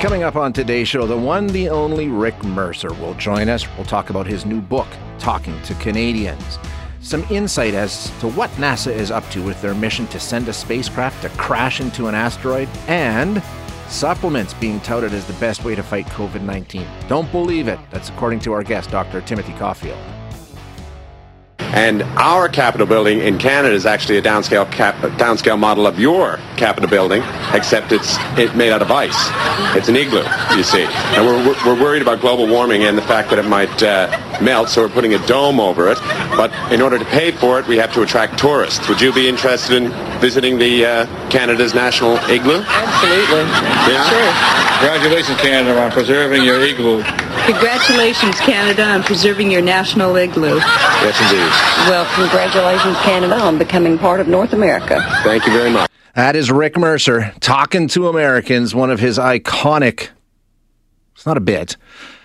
Coming up on today's show, the one, the only Rick Mercer will join us. We'll talk about his new book, Talking to Canadians. Some insight as to what NASA is up to with their mission to send a spacecraft to crash into an asteroid, and supplements being touted as the best way to fight COVID 19. Don't believe it. That's according to our guest, Dr. Timothy Caulfield. And our Capitol building in Canada is actually a downscale cap, downscale model of your Capitol building, except it's it made out of ice. It's an igloo, you see. And we're, we're worried about global warming and the fact that it might uh, melt, so we're putting a dome over it. But in order to pay for it, we have to attract tourists. Would you be interested in visiting the uh, Canada's national igloo? Absolutely. Yeah? Sure. Congratulations, Canada, on preserving your igloo. Congratulations, Canada, on preserving your national igloo. Yes, indeed. Well, congratulations, Canada, on becoming part of North America. Thank you very much. That is Rick Mercer talking to Americans, one of his iconic, it's not a bit,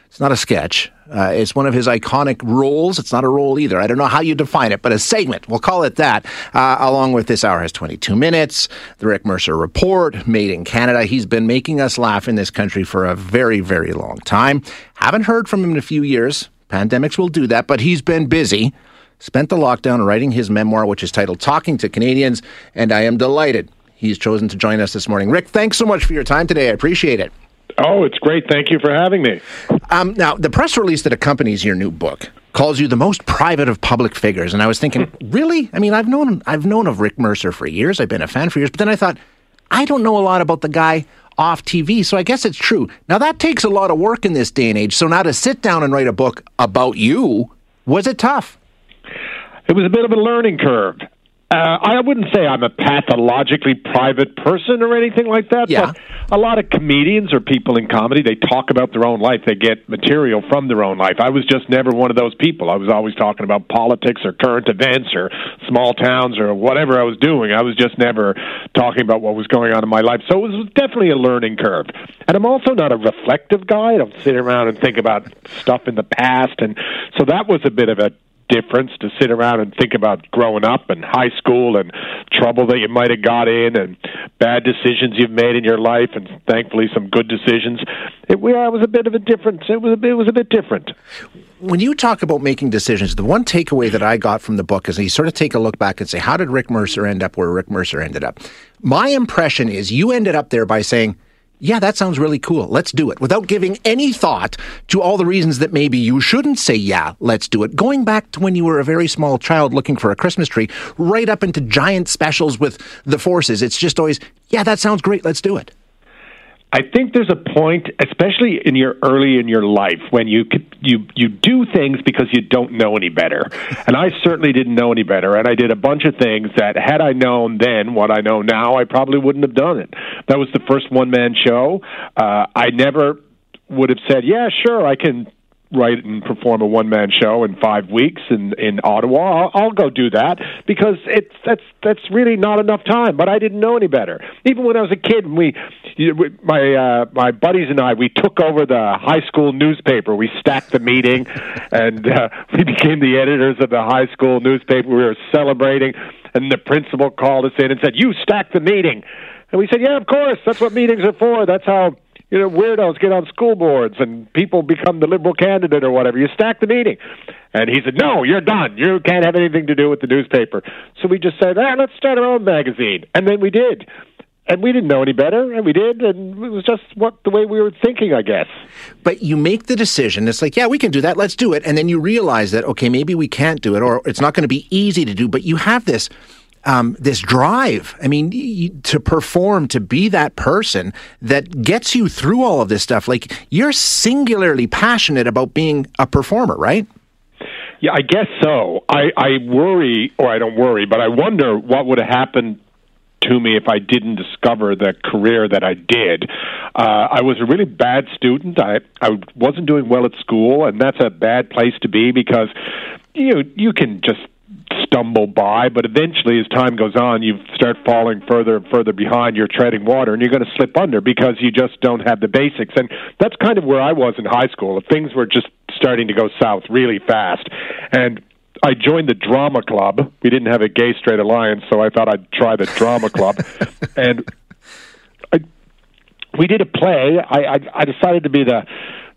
it's not a sketch. Uh, it's one of his iconic roles. It's not a role either. I don't know how you define it, but a segment. We'll call it that. Uh, along with this hour has 22 minutes. The Rick Mercer Report, made in Canada. He's been making us laugh in this country for a very, very long time. Haven't heard from him in a few years. Pandemics will do that, but he's been busy. Spent the lockdown writing his memoir, which is titled Talking to Canadians, and I am delighted he's chosen to join us this morning. Rick, thanks so much for your time today. I appreciate it. Oh, it's great. Thank you for having me. Um, now, the press release that accompanies your new book calls you the most private of public figures, and I was thinking, really? I mean, I've known I've known of Rick Mercer for years. I've been a fan for years, but then I thought, I don't know a lot about the guy off TV, so I guess it's true. Now that takes a lot of work in this day and age. So now to sit down and write a book about you, was it tough? It was a bit of a learning curve. Uh, I wouldn't say I'm a pathologically private person or anything like that, Yeah. but a lot of comedians or people in comedy, they talk about their own life. They get material from their own life. I was just never one of those people. I was always talking about politics or current events or small towns or whatever I was doing. I was just never talking about what was going on in my life. So it was definitely a learning curve. And I'm also not a reflective guy. I don't sit around and think about stuff in the past. And so that was a bit of a difference to sit around and think about growing up and high school and trouble that you might have got in and bad decisions you've made in your life and thankfully some good decisions. It, yeah, it was a bit of a difference. It was a it was a bit different. When you talk about making decisions, the one takeaway that I got from the book is you sort of take a look back and say, how did Rick Mercer end up where Rick Mercer ended up? My impression is you ended up there by saying, yeah, that sounds really cool. Let's do it. Without giving any thought to all the reasons that maybe you shouldn't say, yeah, let's do it. Going back to when you were a very small child looking for a Christmas tree, right up into giant specials with the forces. It's just always, yeah, that sounds great. Let's do it. I think there's a point, especially in your early in your life, when you you you do things because you don't know any better. And I certainly didn't know any better, and I did a bunch of things that had I known then what I know now, I probably wouldn't have done it. That was the first one man show. Uh, I never would have said, "Yeah, sure, I can." Write and perform a one man show in five weeks in in Ottawa. I'll, I'll go do that because it's that's that's really not enough time. But I didn't know any better. Even when I was a kid, we, we- my uh, my buddies and I, we took over the high school newspaper. We stacked the meeting, and uh, we became the editors of the high school newspaper. We were celebrating, and the principal called us in and said, "You stacked the meeting," and we said, "Yeah, of course. That's what meetings are for. That's how." You know, weirdos get on school boards and people become the liberal candidate or whatever. You stack the meeting. And he said, No, you're done. You can't have anything to do with the newspaper. So we just said, ah, let's start our own magazine. And then we did. And we didn't know any better, and we did, and it was just what the way we were thinking, I guess. But you make the decision. It's like, yeah, we can do that. Let's do it. And then you realize that, okay, maybe we can't do it, or it's not going to be easy to do. But you have this. Um, this drive, I mean, to perform, to be that person that gets you through all of this stuff. Like, you're singularly passionate about being a performer, right? Yeah, I guess so. I, I worry, or I don't worry, but I wonder what would have happened to me if I didn't discover the career that I did. Uh, I was a really bad student. I I wasn't doing well at school, and that's a bad place to be because you you can just stumble by, but eventually, as time goes on, you start falling further and further behind. You're treading water, and you're going to slip under because you just don't have the basics. And that's kind of where I was in high school. Things were just starting to go south really fast, and I joined the drama club. We didn't have a gay straight alliance, so I thought I'd try the drama club, and I, we did a play. I, I I decided to be the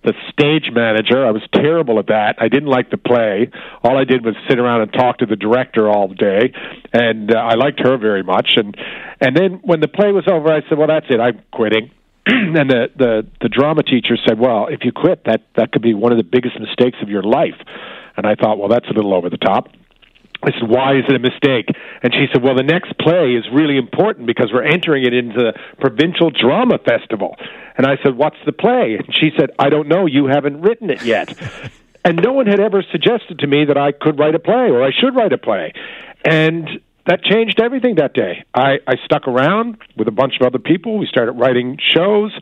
the stage manager. I was terrible at that. I didn't like the play. All I did was sit around and talk to the director all day, and uh, I liked her very much. And and then when the play was over, I said, "Well, that's it. I'm quitting." and the the the drama teacher said, "Well, if you quit, that that could be one of the biggest mistakes of your life." And I thought, "Well, that's a little over the top." I said, "Why is it a mistake?" And she said, "Well, the next play is really important because we're entering it into the provincial drama festival." And I said, "What's the play?" And she said, "I don't know. You haven't written it yet." and no one had ever suggested to me that I could write a play or I should write a play. And that changed everything that day. I, I stuck around with a bunch of other people. We started writing shows,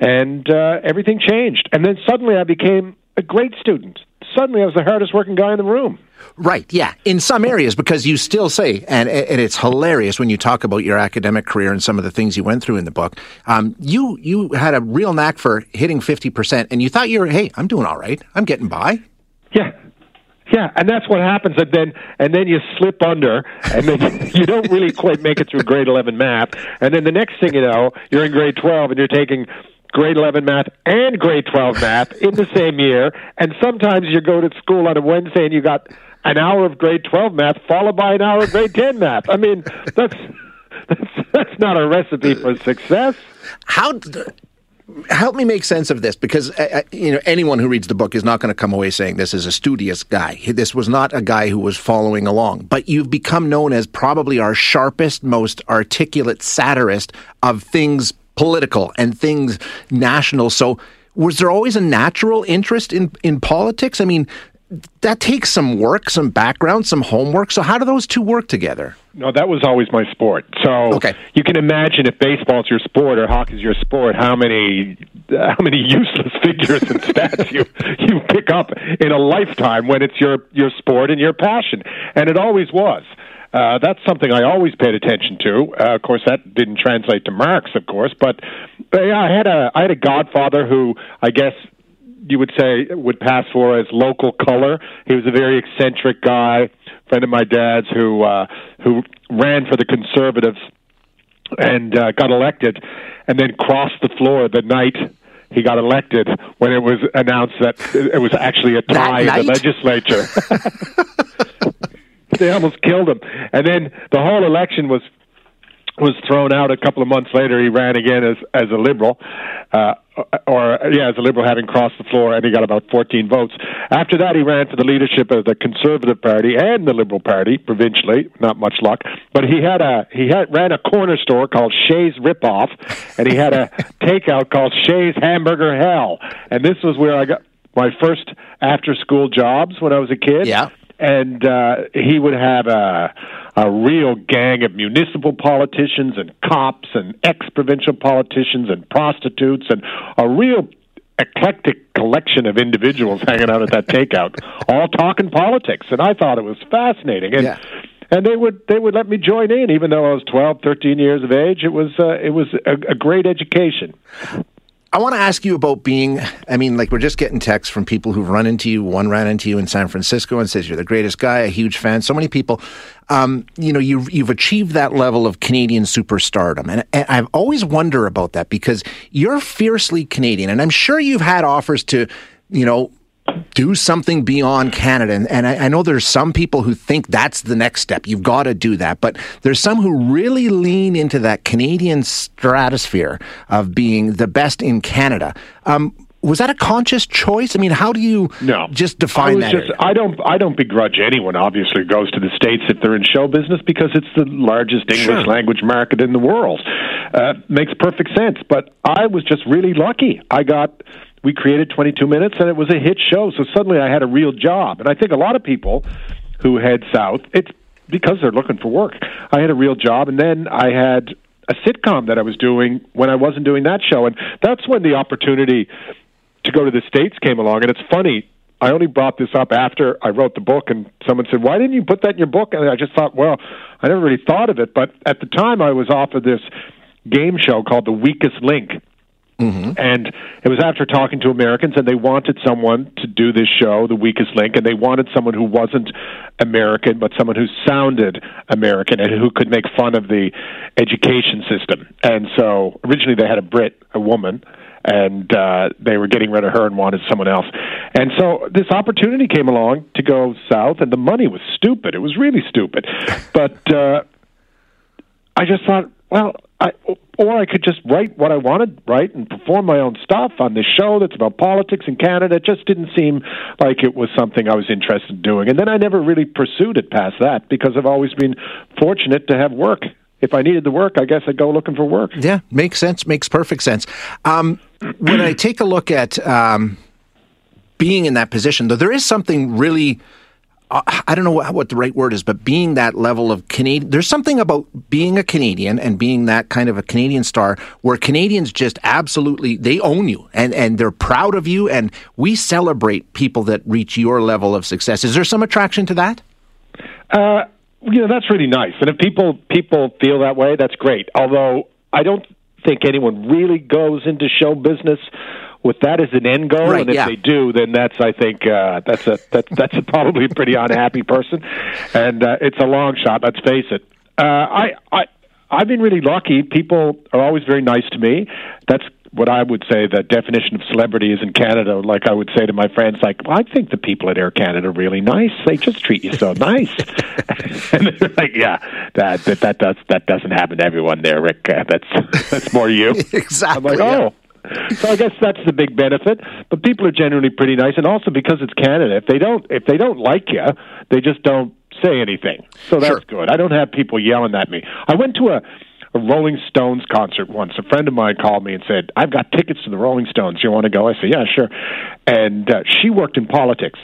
and uh, everything changed. And then suddenly I became a great student. Suddenly I was the hardest working guy in the room. Right, yeah. In some areas, because you still say, and, and it's hilarious when you talk about your academic career and some of the things you went through in the book. Um, you you had a real knack for hitting fifty percent, and you thought you were, hey, I'm doing all right, I'm getting by. Yeah, yeah, and that's what happens, and then and then you slip under, and then you don't really quite make it through grade eleven math, and then the next thing you know, you're in grade twelve, and you're taking grade 11 math and grade 12 math in the same year and sometimes you go to school on a wednesday and you got an hour of grade 12 math followed by an hour of grade 10 math. I mean, that's that's, that's not a recipe for success. How help me make sense of this because uh, uh, you know anyone who reads the book is not going to come away saying this is a studious guy. This was not a guy who was following along, but you've become known as probably our sharpest, most articulate satirist of things political and things national. So was there always a natural interest in in politics? I mean, that takes some work, some background, some homework. So how do those two work together? No, that was always my sport. So okay. you can imagine if baseball's your sport or hockey's your sport, how many how many useless figures and stats you you pick up in a lifetime when it's your your sport and your passion, and it always was. Uh, that's something I always paid attention to. Uh, of course, that didn't translate to marks, of course, but uh, yeah, I had a I had a godfather who I guess you would say would pass for as local color. He was a very eccentric guy, friend of my dad's who uh, who ran for the Conservatives and uh, got elected, and then crossed the floor the night he got elected when it was announced that it was actually a tie in the legislature. they almost killed him, and then the whole election was was thrown out a couple of months later. He ran again as as a liberal, uh, or yeah, as a liberal, having crossed the floor, and he got about 14 votes. After that, he ran for the leadership of the Conservative Party and the Liberal Party provincially. Not much luck, but he had a he had ran a corner store called Shay's Ripoff, and he had a takeout called Shay's Hamburger Hell, and this was where I got my first after school jobs when I was a kid. Yeah and uh, he would have a a real gang of municipal politicians and cops and ex provincial politicians and prostitutes and a real eclectic collection of individuals hanging out at that takeout, all talking politics, and I thought it was fascinating. And yeah. and they would they would let me join in, even though I was twelve, thirteen years of age. It was uh, it was a, a great education. I want to ask you about being. I mean, like we're just getting texts from people who've run into you. One ran into you in San Francisco and says you're the greatest guy, a huge fan. So many people. Um, you know, you've you've achieved that level of Canadian superstardom, and, and I've always wonder about that because you're fiercely Canadian, and I'm sure you've had offers to, you know, do something beyond Canada. And, and I, I, know there's some people who think that's the next step. You've got to do that. But there's some who really lean into that Canadian stratosphere of being the best in Canada. Um, was that a conscious choice? I mean, how do you no. just define I that? Just, I don't. I don't begrudge anyone. Obviously, who goes to the states if they're in show business because it's the largest English sure. language market in the world. Uh, makes perfect sense. But I was just really lucky. I got we created 22 minutes, and it was a hit show. So suddenly I had a real job, and I think a lot of people who head south, it's because they're looking for work. I had a real job, and then I had a sitcom that I was doing when I wasn't doing that show, and that's when the opportunity to go to the states came along. And it's funny. I only brought this up after I wrote the book, and someone said, "Why didn't you put that in your book?" And I just thought, well, I never really thought of it, but at the time I was off of this game show called The Weakest Link. Mm-hmm. And it was after talking to Americans, and they wanted someone to do this show, The Weakest Link, and they wanted someone who wasn't American, but someone who sounded American and who could make fun of the education system. And so originally they had a Brit, a woman, and uh, they were getting rid of her and wanted someone else. And so this opportunity came along to go south, and the money was stupid. It was really stupid. But uh, I just thought, well, I, or I could just write what I wanted, write and perform my own stuff on this show that's about politics in Canada. It just didn't seem like it was something I was interested in doing. And then I never really pursued it past that because I've always been fortunate to have work. If I needed the work, I guess I'd go looking for work. Yeah, makes sense. Makes perfect sense. Um, when I take a look at um, being in that position, though, there is something really I don't know what the right word is, but being that level of Canadian, there's something about being a Canadian and being that kind of a Canadian star where Canadians just absolutely they own you and and they're proud of you, and we celebrate people that reach your level of success. Is there some attraction to that? Uh, you know, that's really nice, and if people people feel that way, that's great. Although I don't think anyone really goes into show business with that as an end goal, right, and if yeah. they do, then that's I think uh, that's a that's that's a probably a pretty unhappy person, and uh, it's a long shot. Let's face it. Uh, I I I've been really lucky. People are always very nice to me. That's what I would say the definition of celebrity is in Canada. Like I would say to my friends, like, well, I think the people at Air Canada are really nice. They just treat you so nice. and they're like, yeah, that that that does that doesn't happen to everyone there, Rick. Uh, that's that's more you. exactly. I'm like, yeah. So I guess that's the big benefit. But people are generally pretty nice, and also because it's Canada, if they don't if they don't like you, they just don't say anything. So that's Sure. good. I don't have people yelling at me. I went to a a Rolling Stones concert once. A friend of mine called me and said, "I've got tickets to the Rolling Stones. You want to go?" I said, "Yeah, sure." And uh, she worked in politics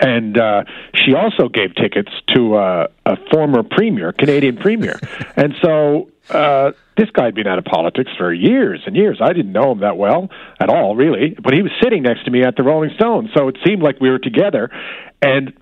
and uh, she also gave tickets to uh, a former premier, Canadian premier, and so uh, this guy had been out of politics for years and years. I didn't know him that well at all, really, but he was sitting next to me at the Rolling Stones, so it seemed like we were together, and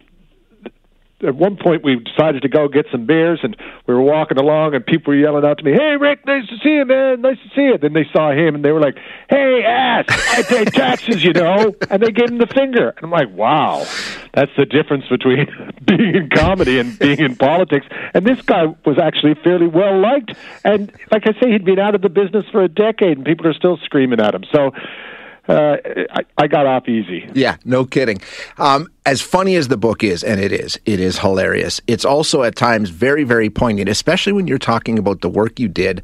at one point we decided to go get some beers and we were walking along and people were yelling out to me, Hey Rick, nice to see you, man, nice to see you. Then they saw him and they were like, Hey ass, I pay taxes, you know and they gave him the finger. And I'm like, Wow. That's the difference between being in comedy and being in politics. And this guy was actually fairly well liked. And like I say, he'd been out of the business for a decade and people are still screaming at him. So uh, I, I got off easy. Yeah, no kidding. Um, as funny as the book is, and it is, it is hilarious. It's also at times very, very poignant, especially when you're talking about the work you did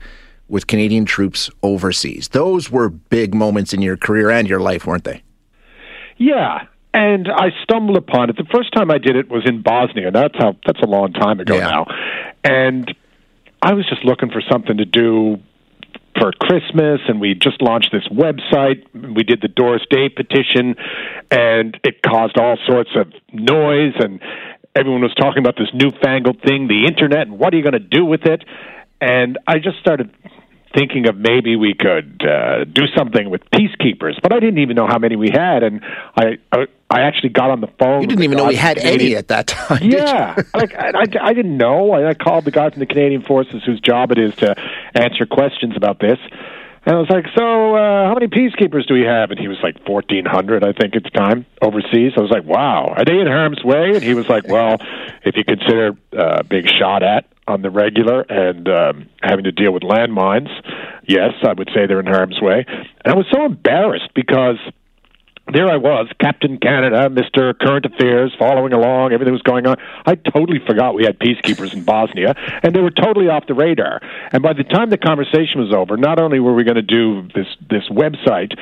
with Canadian troops overseas. Those were big moments in your career and your life, weren't they? Yeah, and I stumbled upon it. The first time I did it was in Bosnia. That's how. That's a long time ago Yeah. now, and I was just looking for something to do for Christmas, and we just launched this website. We did the Doris Day petition, and it caused all sorts of noise, and everyone was talking about this newfangled thing, the internet, and what are you going to do with it? And I just started thinking of maybe we could uh, do something with peacekeepers, but I didn't even know how many we had, and I I, I actually got on the phone. You didn't even know we had Canadian- any at that time. yeah, like I, I, I didn't know. I, I called the guy from the Canadian Forces whose job it is to answer questions about this. And I was like, "So, uh, how many peacekeepers do we have?" And he was like, fourteen hundred, I think, at the time, overseas. I was like, "Wow, are they in harm's way?" And he was like, "Well, if you consider uh, being shot at on the regular and um, having to deal with landmines, yes, I would say they're in harm's way." And I was so embarrassed because there I was, Captain Canada, Mr. Current Affairs, following along, everything was going on. I totally forgot we had peacekeepers in Bosnia, and they were totally off the radar. And by the time the conversation was over, not only were we going to do this this website,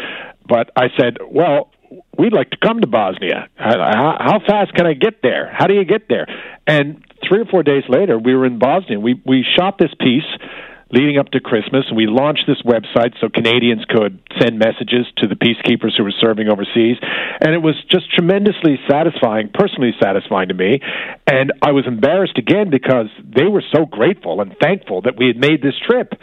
but I said, well, we'd like to come to Bosnia. How, how fast can I get there? How do you get there? And three or four days later, we were in Bosnia. We we shot this piece leading up to Christmas, and we launched this website so Canadians could send messages to the peacekeepers who were serving overseas. And it was just tremendously satisfying, personally satisfying to me. And I was embarrassed again because they were so grateful and thankful that we had made this trip.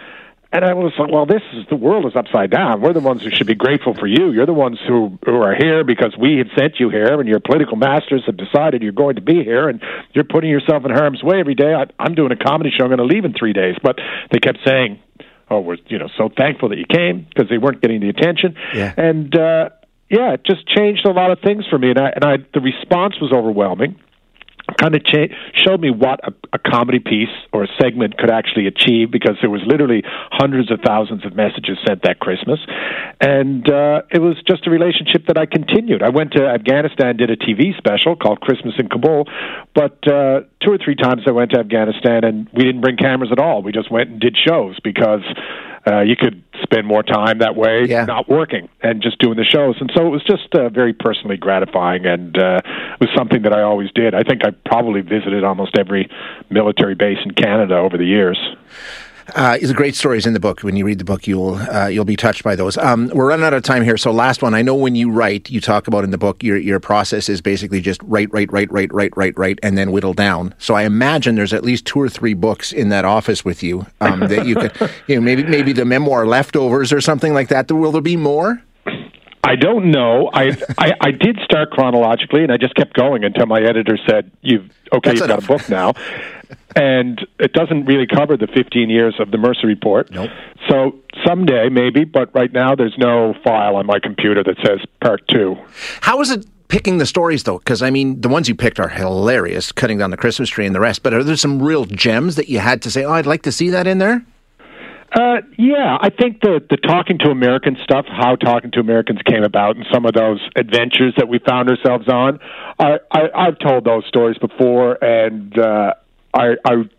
And I was like, well, this is the world is upside down. We're the ones who should be grateful for you. You're the ones who, who are here because we had sent you here, and your political masters have decided you're going to be here, and you're putting yourself in harm's way every day. I, I'm doing a comedy show. I'm going to leave in three days. But they kept saying, oh, we're you know so thankful that you came because they weren't getting the attention. Yeah. And uh, yeah, it just changed a lot of things for me, and I and I the response was overwhelming kind of cha- showed me what a, a comedy piece or a segment could actually achieve because there was literally hundreds of thousands of messages sent that Christmas, and uh, it was just a relationship that I continued. I went to Afghanistan, did a TV special called Christmas in Kabul, but uh, two or three times I went to Afghanistan and we didn't bring cameras at all. We just went and did shows because uh, you could spend more time that way Yeah. not working and just doing the shows. And so it was just uh, very personally gratifying and uh, it was something that I always did. I think I probably visited almost every military base in Canada over the years. Uh, it's great stories in the book. When you read the book, you'll uh, you'll be touched by those. Um, we're running out of time here, so last one. I know when you write, you talk about in the book your your process is basically just write, write, write, write, write, write, write, and then whittle down. So I imagine there's at least two or three books in that office with you um, that you could, you know, maybe maybe the memoir leftovers or something like that. Will there be more? I don't know. I, I I did start chronologically, and I just kept going until my editor said, "You've okay, That's you've enough. got a book now." and it doesn't really cover the 15 years of the Mercer report. Nope. So someday, maybe, but right now there's no file on my computer that says part two. How is it picking the stories though? Because I mean, the ones you picked are hilarious, cutting down the Christmas tree and the rest. But are there some real gems that you had to say? Oh, I'd like to see that in there. Uh, yeah, I think the the talking to Americans stuff, how talking to Americans came about, and some of those adventures that we found ourselves on. I, I I've told those stories before, and uh, I I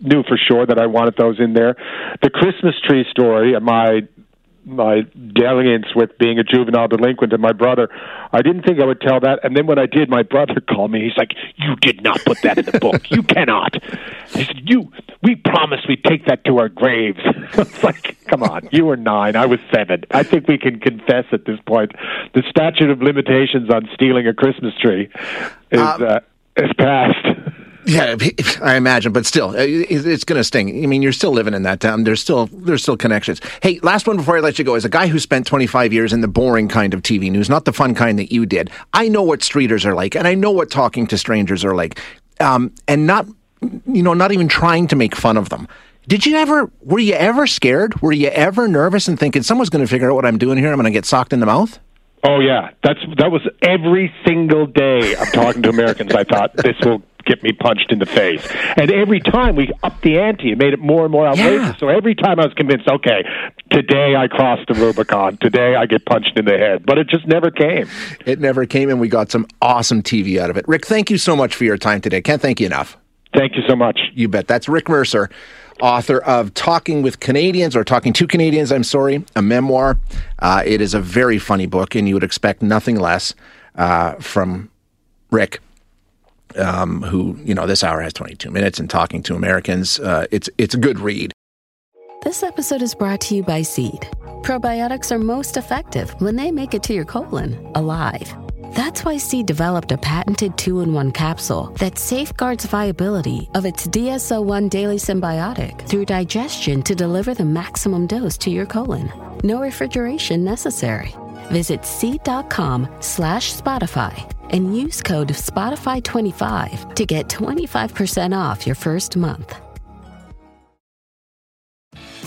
knew for sure that I wanted those in there. The Christmas tree story, my my dalliance with being a juvenile delinquent and my brother. I didn't think I would tell that, and then when I did, my brother called me. He's like, "You did not put that in the book. You cannot." He said, "You, we promised we'd take that to our graves." it's like, come on, you were nine, I was seven. I think we can confess at this point the statute of limitations on stealing a Christmas tree is uh, is passed. Yeah, I imagine, but still, uh, it's going to sting. I mean, you're still living in that town. There's still there's still connections. Hey, last one before I let you go. As a guy who spent 25 years in the boring kind of TV news, not the fun kind that you did, I know what streeters are like, and I know what talking to strangers are like, um, and not you know not even trying to make fun of them. Did you ever? Were you ever scared? Were you ever nervous and thinking someone's going to figure out what I'm doing here? I'm going to get socked in the mouth. Oh yeah, that's that was every single day of talking to Americans. I thought this will get me punched in the face, and every time we upped the ante and made it more and more outrageous. Yeah. So every time I was convinced, okay, today I crossed the Rubicon. Today I get punched in the head, but it just never came. It never came, and we got some awesome TV out of it. Rick, thank you so much for your time today. Can't thank you enough. Thank you so much. You bet. That's Rick Mercer, author of Talking with Canadians, or Talking to Canadians, I'm sorry, a memoir. Uh, it is a very funny book, and you would expect nothing less uh, from Rick. Um, who you know this hour has 22 minutes and talking to Americans. Uh, it's it's a good read. This episode is brought to you by Seed. Probiotics are most effective when they make it to your colon alive. That's why Seed developed a patented two in one capsule that safeguards viability of its DS-01 daily synbiotic through digestion to deliver the maximum dose to your colon. No refrigeration necessary. Visit seed.com slash Spotify and use code Spotify25 to get 25% off your first month.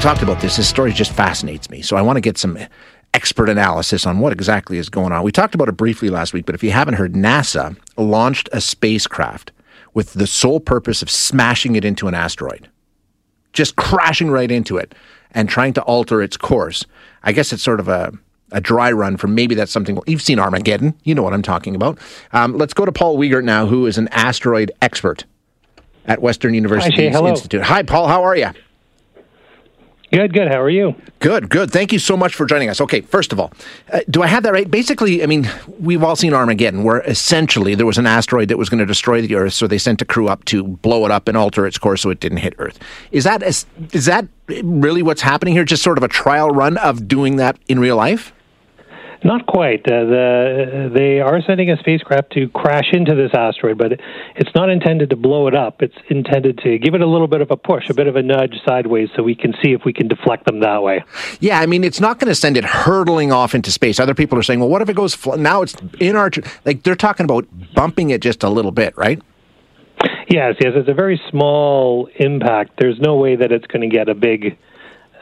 Talked about this. This story just fascinates me. So I want to get some expert analysis on what exactly is going on. We talked about it briefly last week, but if you haven't heard, NASA launched a spacecraft with the sole purpose of smashing it into an asteroid, just crashing right into it and trying to alter its course. I guess it's sort of a a dry run for maybe that's something you've seen Armageddon. You know what I'm talking about. Um, let's go to Paul Wiegert now, who is an asteroid expert at Western University Institute. Hi, Paul. How are you? Good, good. How are you? Good, good. Thank you so much for joining us. Okay, first of all, uh, do I have that right? Basically, I mean, we've all seen Armageddon, where essentially there was an asteroid that was going to destroy the Earth, so they sent a crew up to blow it up and alter its course so it didn't hit Earth. Is that is that really what's happening here? Just sort of a trial run of doing that in real life? Not quite. Uh, the, they are sending a spacecraft to crash into this asteroid, but it's not intended to blow it up. It's intended to give it a little bit of a push, a bit of a nudge sideways, so we can see if we can deflect them that way. Yeah, I mean, it's not going to send it hurtling off into space. Other people are saying, well, what if it goes fl- now? It's in our like they're talking about bumping it just a little bit, right? Yes, yes. It's a very small impact. There's no way that it's going to get a big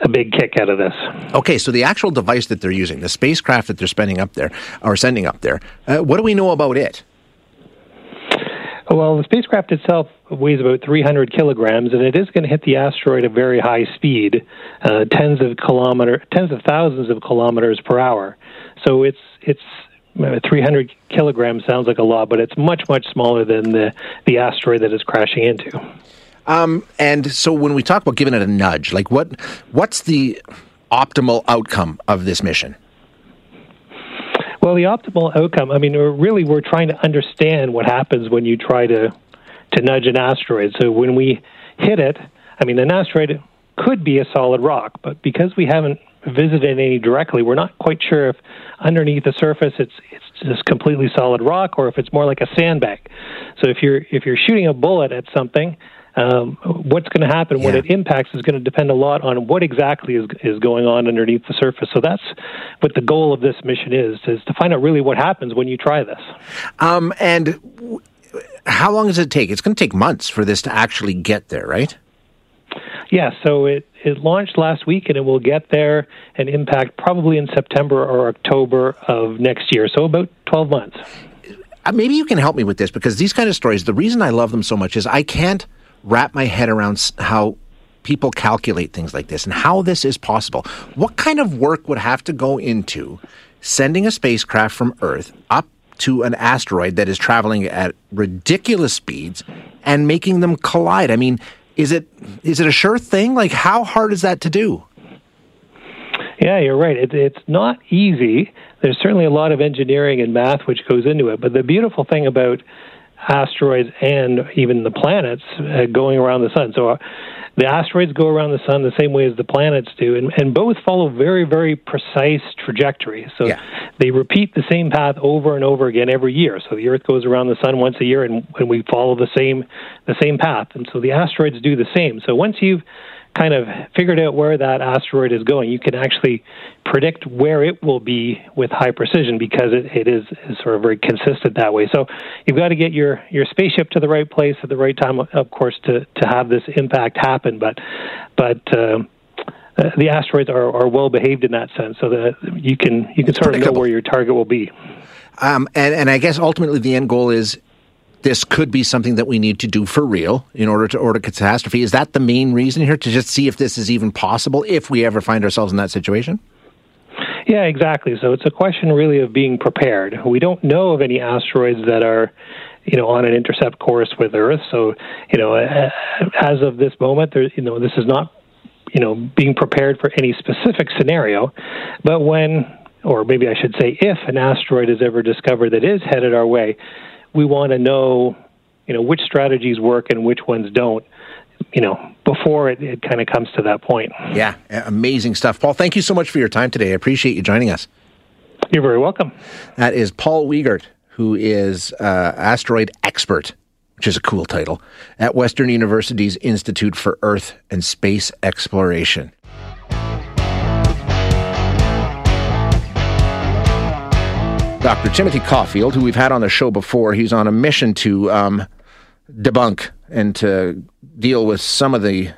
a big kick out of this. Okay, so the actual device that they're using, the spacecraft that they're spending up there or sending up there, uh, what do we know about it? Well, the spacecraft itself weighs about 300 kilograms, and it is going to hit the asteroid at very high speed, uh, tens of kilometer, tens of thousands of kilometers per hour. So it's it's uh, 300 kilograms sounds like a lot, but it's much much smaller than the the asteroid that is crashing into. Um, and so when we talk about giving it a nudge, like what what's the optimal outcome of this mission? Well, the optimal outcome, I mean, we're really we're trying to understand what happens when you try to to nudge an asteroid. So when we hit it, I mean, an asteroid could be a solid rock, but because we haven't visited any directly, we're not quite sure if underneath the surface it's it's just completely solid rock or if it's more like a sandbag. So if you're if you're shooting a bullet at something, um, what's going to happen yeah. when it impacts is going to depend a lot on what exactly is is going on underneath the surface. So that's what the goal of this mission is: is to find out really what happens when you try this. Um, and w- how long does it take? It's going to take months for this to actually get there, right? Yeah, so it, it launched last week and it will get there and impact probably in September or October of next year, so about 12 months. Uh, maybe you can help me with this because these kind of stories, the reason I love them so much is I can't wrap my head around how people calculate things like this and how this is possible. What kind of work would have to go into sending a spacecraft from Earth up to an asteroid that is traveling at ridiculous speeds and making them collide? I mean, is it is it a sure thing? Like, how hard is that to do? Yeah, you're right. It, it's not easy. There's certainly a lot of engineering and math which goes into it. But the beautiful thing about asteroids and even the planets uh, going around the sun. So uh, the asteroids go around the sun the same way as the planets do, and, and both follow very, very precise trajectories. So yeah. they repeat the same path over and over again every year. So the Earth goes around the sun once a year, and, and we follow the same the same path. And so the asteroids do the same. So once you've kind of figured out where that asteroid is going, you can actually predict where it will be with high precision because it, it is, is sort of very consistent that way. So you've got to get your, your spaceship to the right place at the right time, of course, to, to have this impact happen. But but uh, uh the asteroids are, are well behaved in that sense, so that you can you can sort of know where your target will be. Um, and, and I guess ultimately the end goal is this could be something that we need to do for real in order to order catastrophe. Is that the main reason here to just see if this is even possible if we ever find ourselves in that situation? Yeah, exactly. So it's a question really of being prepared. We don't know of any asteroids that are you know on an intercept course with Earth. So you know, as of this moment, there you know this is not you know being prepared for any specific scenario, but when or maybe I should say if an asteroid is ever discovered that is headed our way, we want to know, you know, which strategies work and which ones don't. You know, before it, it kind of comes to that point. Yeah, amazing stuff. Paul, thank you so much for your time today. I appreciate you joining us. You're very welcome. That is Paul Wiegert, who is uh, asteroid expert, which is a cool title, at Western University's Institute for Earth and Space Exploration. Dr. Timothy Caulfield, who we've had on the show before, he's on a mission to um, debunk and to deal with some of the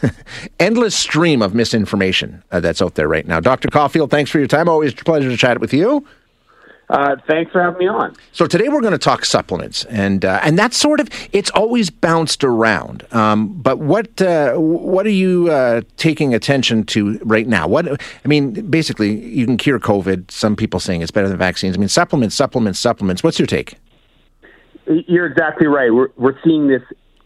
endless stream of misinformation uh, that's out there right now. Dr. Caulfield, thanks for your time. Always a pleasure to chat with you. Uh, thanks for having me on. So today we're going to talk supplements, and uh, and that's sort of it's always bounced around. Um, but what uh, what are you uh, taking attention to right now? What I mean, basically, you can cure COVID. Some people saying it's better than vaccines. I mean, supplements, supplements, supplements. What's your take? You're exactly right. We're we're seeing this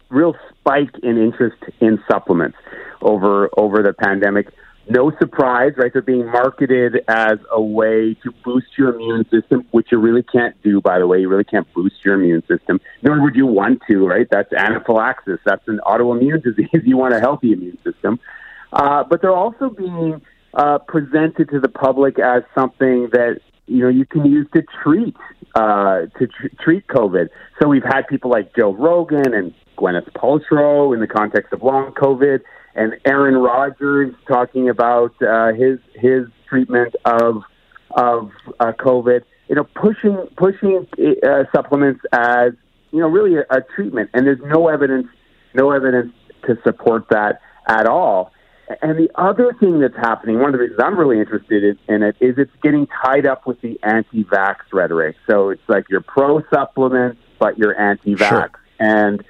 real spike in interest in supplements over over the pandemic no surprise, right? They're being marketed as a way to boost your immune system, which you really can't do, by the way. You really can't boost your immune system, nor would you want to, right? That's anaphylaxis. That's an autoimmune disease. You want a healthy immune system. Uh, but they're also being uh, presented to the public as something that you know you can use to treat uh, to tr- treat COVID. So we've had people like Joe Rogan and Gwyneth Paltrow in the context of long COVID and Aaron Rodgers talking about uh, his his treatment of of uh, COVID. You know, pushing pushing uh, supplements as you know really a, a treatment, and there's no evidence no evidence to support that at all. And the other thing that's happening, one of the reasons I'm really interested in, in it, is it's getting tied up with the anti-vax rhetoric. So it's like you're pro supplements, but you're anti-vax, sure. and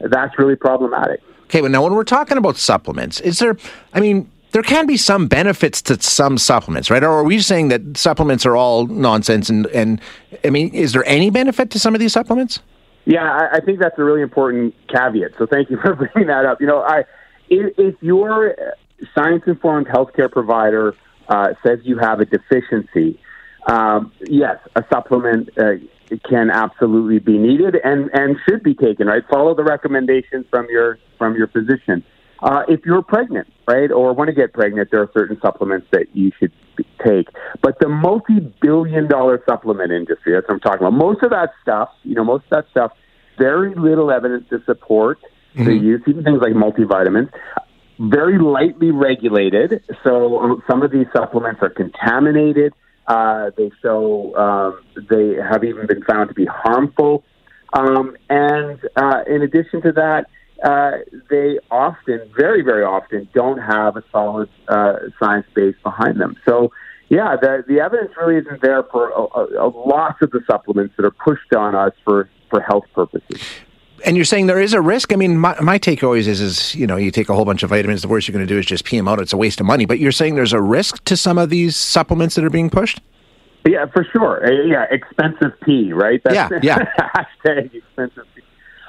that's really problematic. Okay, but now when we're talking about supplements, is there, I mean, there can be some benefits to some supplements, right? Or are we saying that supplements are all nonsense? And, and I mean, is there any benefit to some of these supplements? Yeah, I, I think that's a really important caveat. So thank you for bringing that up. You know, I if, if your science-informed healthcare provider uh, says you have a deficiency, um, yes, a supplement uh, can absolutely be needed and, and should be taken. Right, follow the recommendations from your from your physician. Uh, if you're pregnant, right, or want to get pregnant, there are certain supplements that you should take. But the multi-billion-dollar supplement industry, that's what I'm talking about. Most of that stuff, you know, most of that stuff, very little evidence to support mm-hmm. the use, even things like multivitamins. Very lightly regulated, so um, some of these supplements are contaminated. Uh, they show um, they have even been found to be harmful. Um, and uh, in addition to that, uh, they often, very, very often, don't have a solid uh, science base behind them. So, yeah, the, the evidence really isn't there for a, a, a lots of the supplements that are pushed on us for, for health purposes. And you're saying there is a risk. I mean, my, my take always is, is you know, you take a whole bunch of vitamins. The worst you're going to do is just pee them out. It's a waste of money. But you're saying there's a risk to some of these supplements that are being pushed. Yeah, for sure. Uh, yeah, expensive pee, right? That's, yeah, yeah. hashtag expensive pee.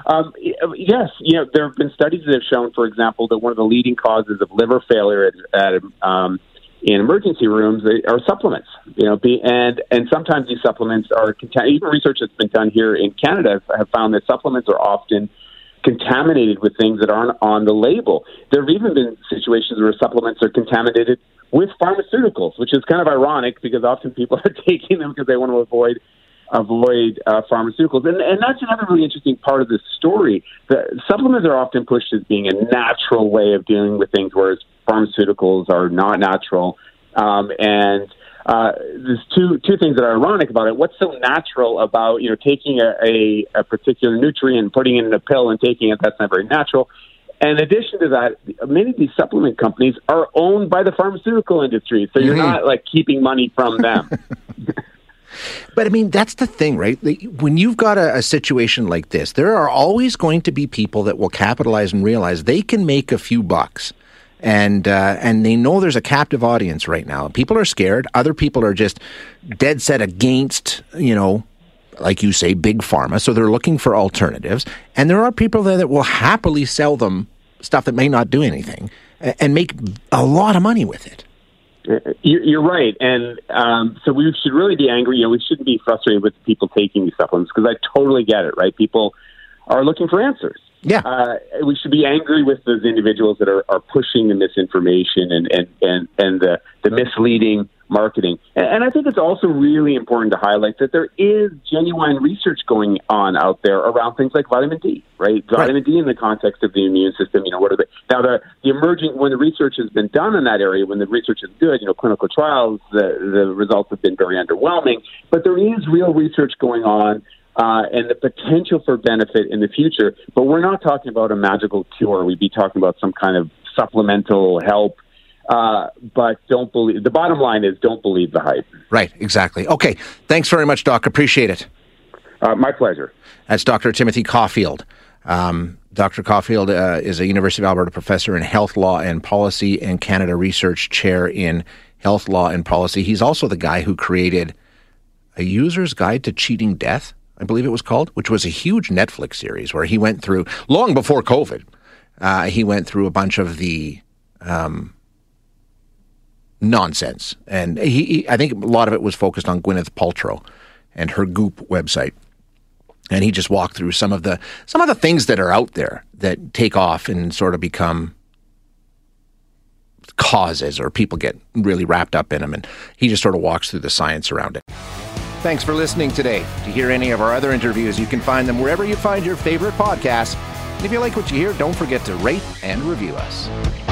Um, yes, you know there have been studies that have shown, for example, that one of the leading causes of liver failure at, at um, in emergency rooms they are supplements. You know, be, and and sometimes these supplements are even research that's been done here in Canada have found that supplements are often contaminated with things that aren't on the label. There have even been situations where supplements are contaminated with pharmaceuticals, which is kind of ironic because often people are taking them because they want to avoid avoid uh, pharmaceuticals. And, and that's another really interesting part of this story. The supplements are often pushed as being a natural way of dealing with things, whereas pharmaceuticals are not natural. Um, and uh, there's two two things that are ironic about it. What's so natural about you know taking a, a, a particular nutrient, putting it in a pill, and taking it? That's not very natural. And in addition to that, many of these supplement companies are owned by the pharmaceutical industry, so you're mm-hmm. not like keeping money from them. But I mean, that's the thing, right? When you've got a, a, situation like this, there are always going to be people that will capitalize and realize they can make a few bucks. And uh, and they know there's a captive audience right now. People are scared. Other people are just dead set against, you know, like you say, big pharma. So they're looking for alternatives. And there are people there that will happily sell them stuff that may not do anything and make a lot of money with it. You're right, and um, so we should really be angry. You know, we shouldn't be frustrated with people taking these supplements because I totally get it. Right, people are looking for answers. Yeah, uh, we should be angry with those individuals that are, are pushing the misinformation and and and and the the misleading marketing. And, and I think it's also really important to highlight that there is genuine research going on out there around things like vitamin D, right? right. Vitamin D in the context of the immune system. You know, what are the now the the emerging when the research has been done in that area, when the research is good, you know, clinical trials, the the results have been very underwhelming. But there is real research going on uh, and the potential for benefit in the future. But we're not talking about a magical cure. We'd be talking about some kind of supplemental help Uh, but don't believe. The bottom line is, don't believe the hype. Right. Exactly. Okay. Thanks very much, Doc. Appreciate it. Uh, my pleasure. That's Dr. Timothy Caulfield. Um, Dr. Caulfield uh, is a University of Alberta professor in health law and policy and Canada Research Chair in health law and policy. He's also the guy who created a user's guide to cheating death, I believe it was called, which was a huge Netflix series where he went through long before COVID. Uh, he went through a bunch of the um, nonsense, and he, he, I think a lot of it was focused on Gwyneth Paltrow and her Goop website. And he just walked through some of the some of the things that are out there that take off and sort of become causes or people get really wrapped up in them. And he just sort of walks through the science around it. Thanks for listening today. To hear any of our other interviews you can find them wherever you find your favorite podcasts. And if you like what you hear don't forget to rate and review us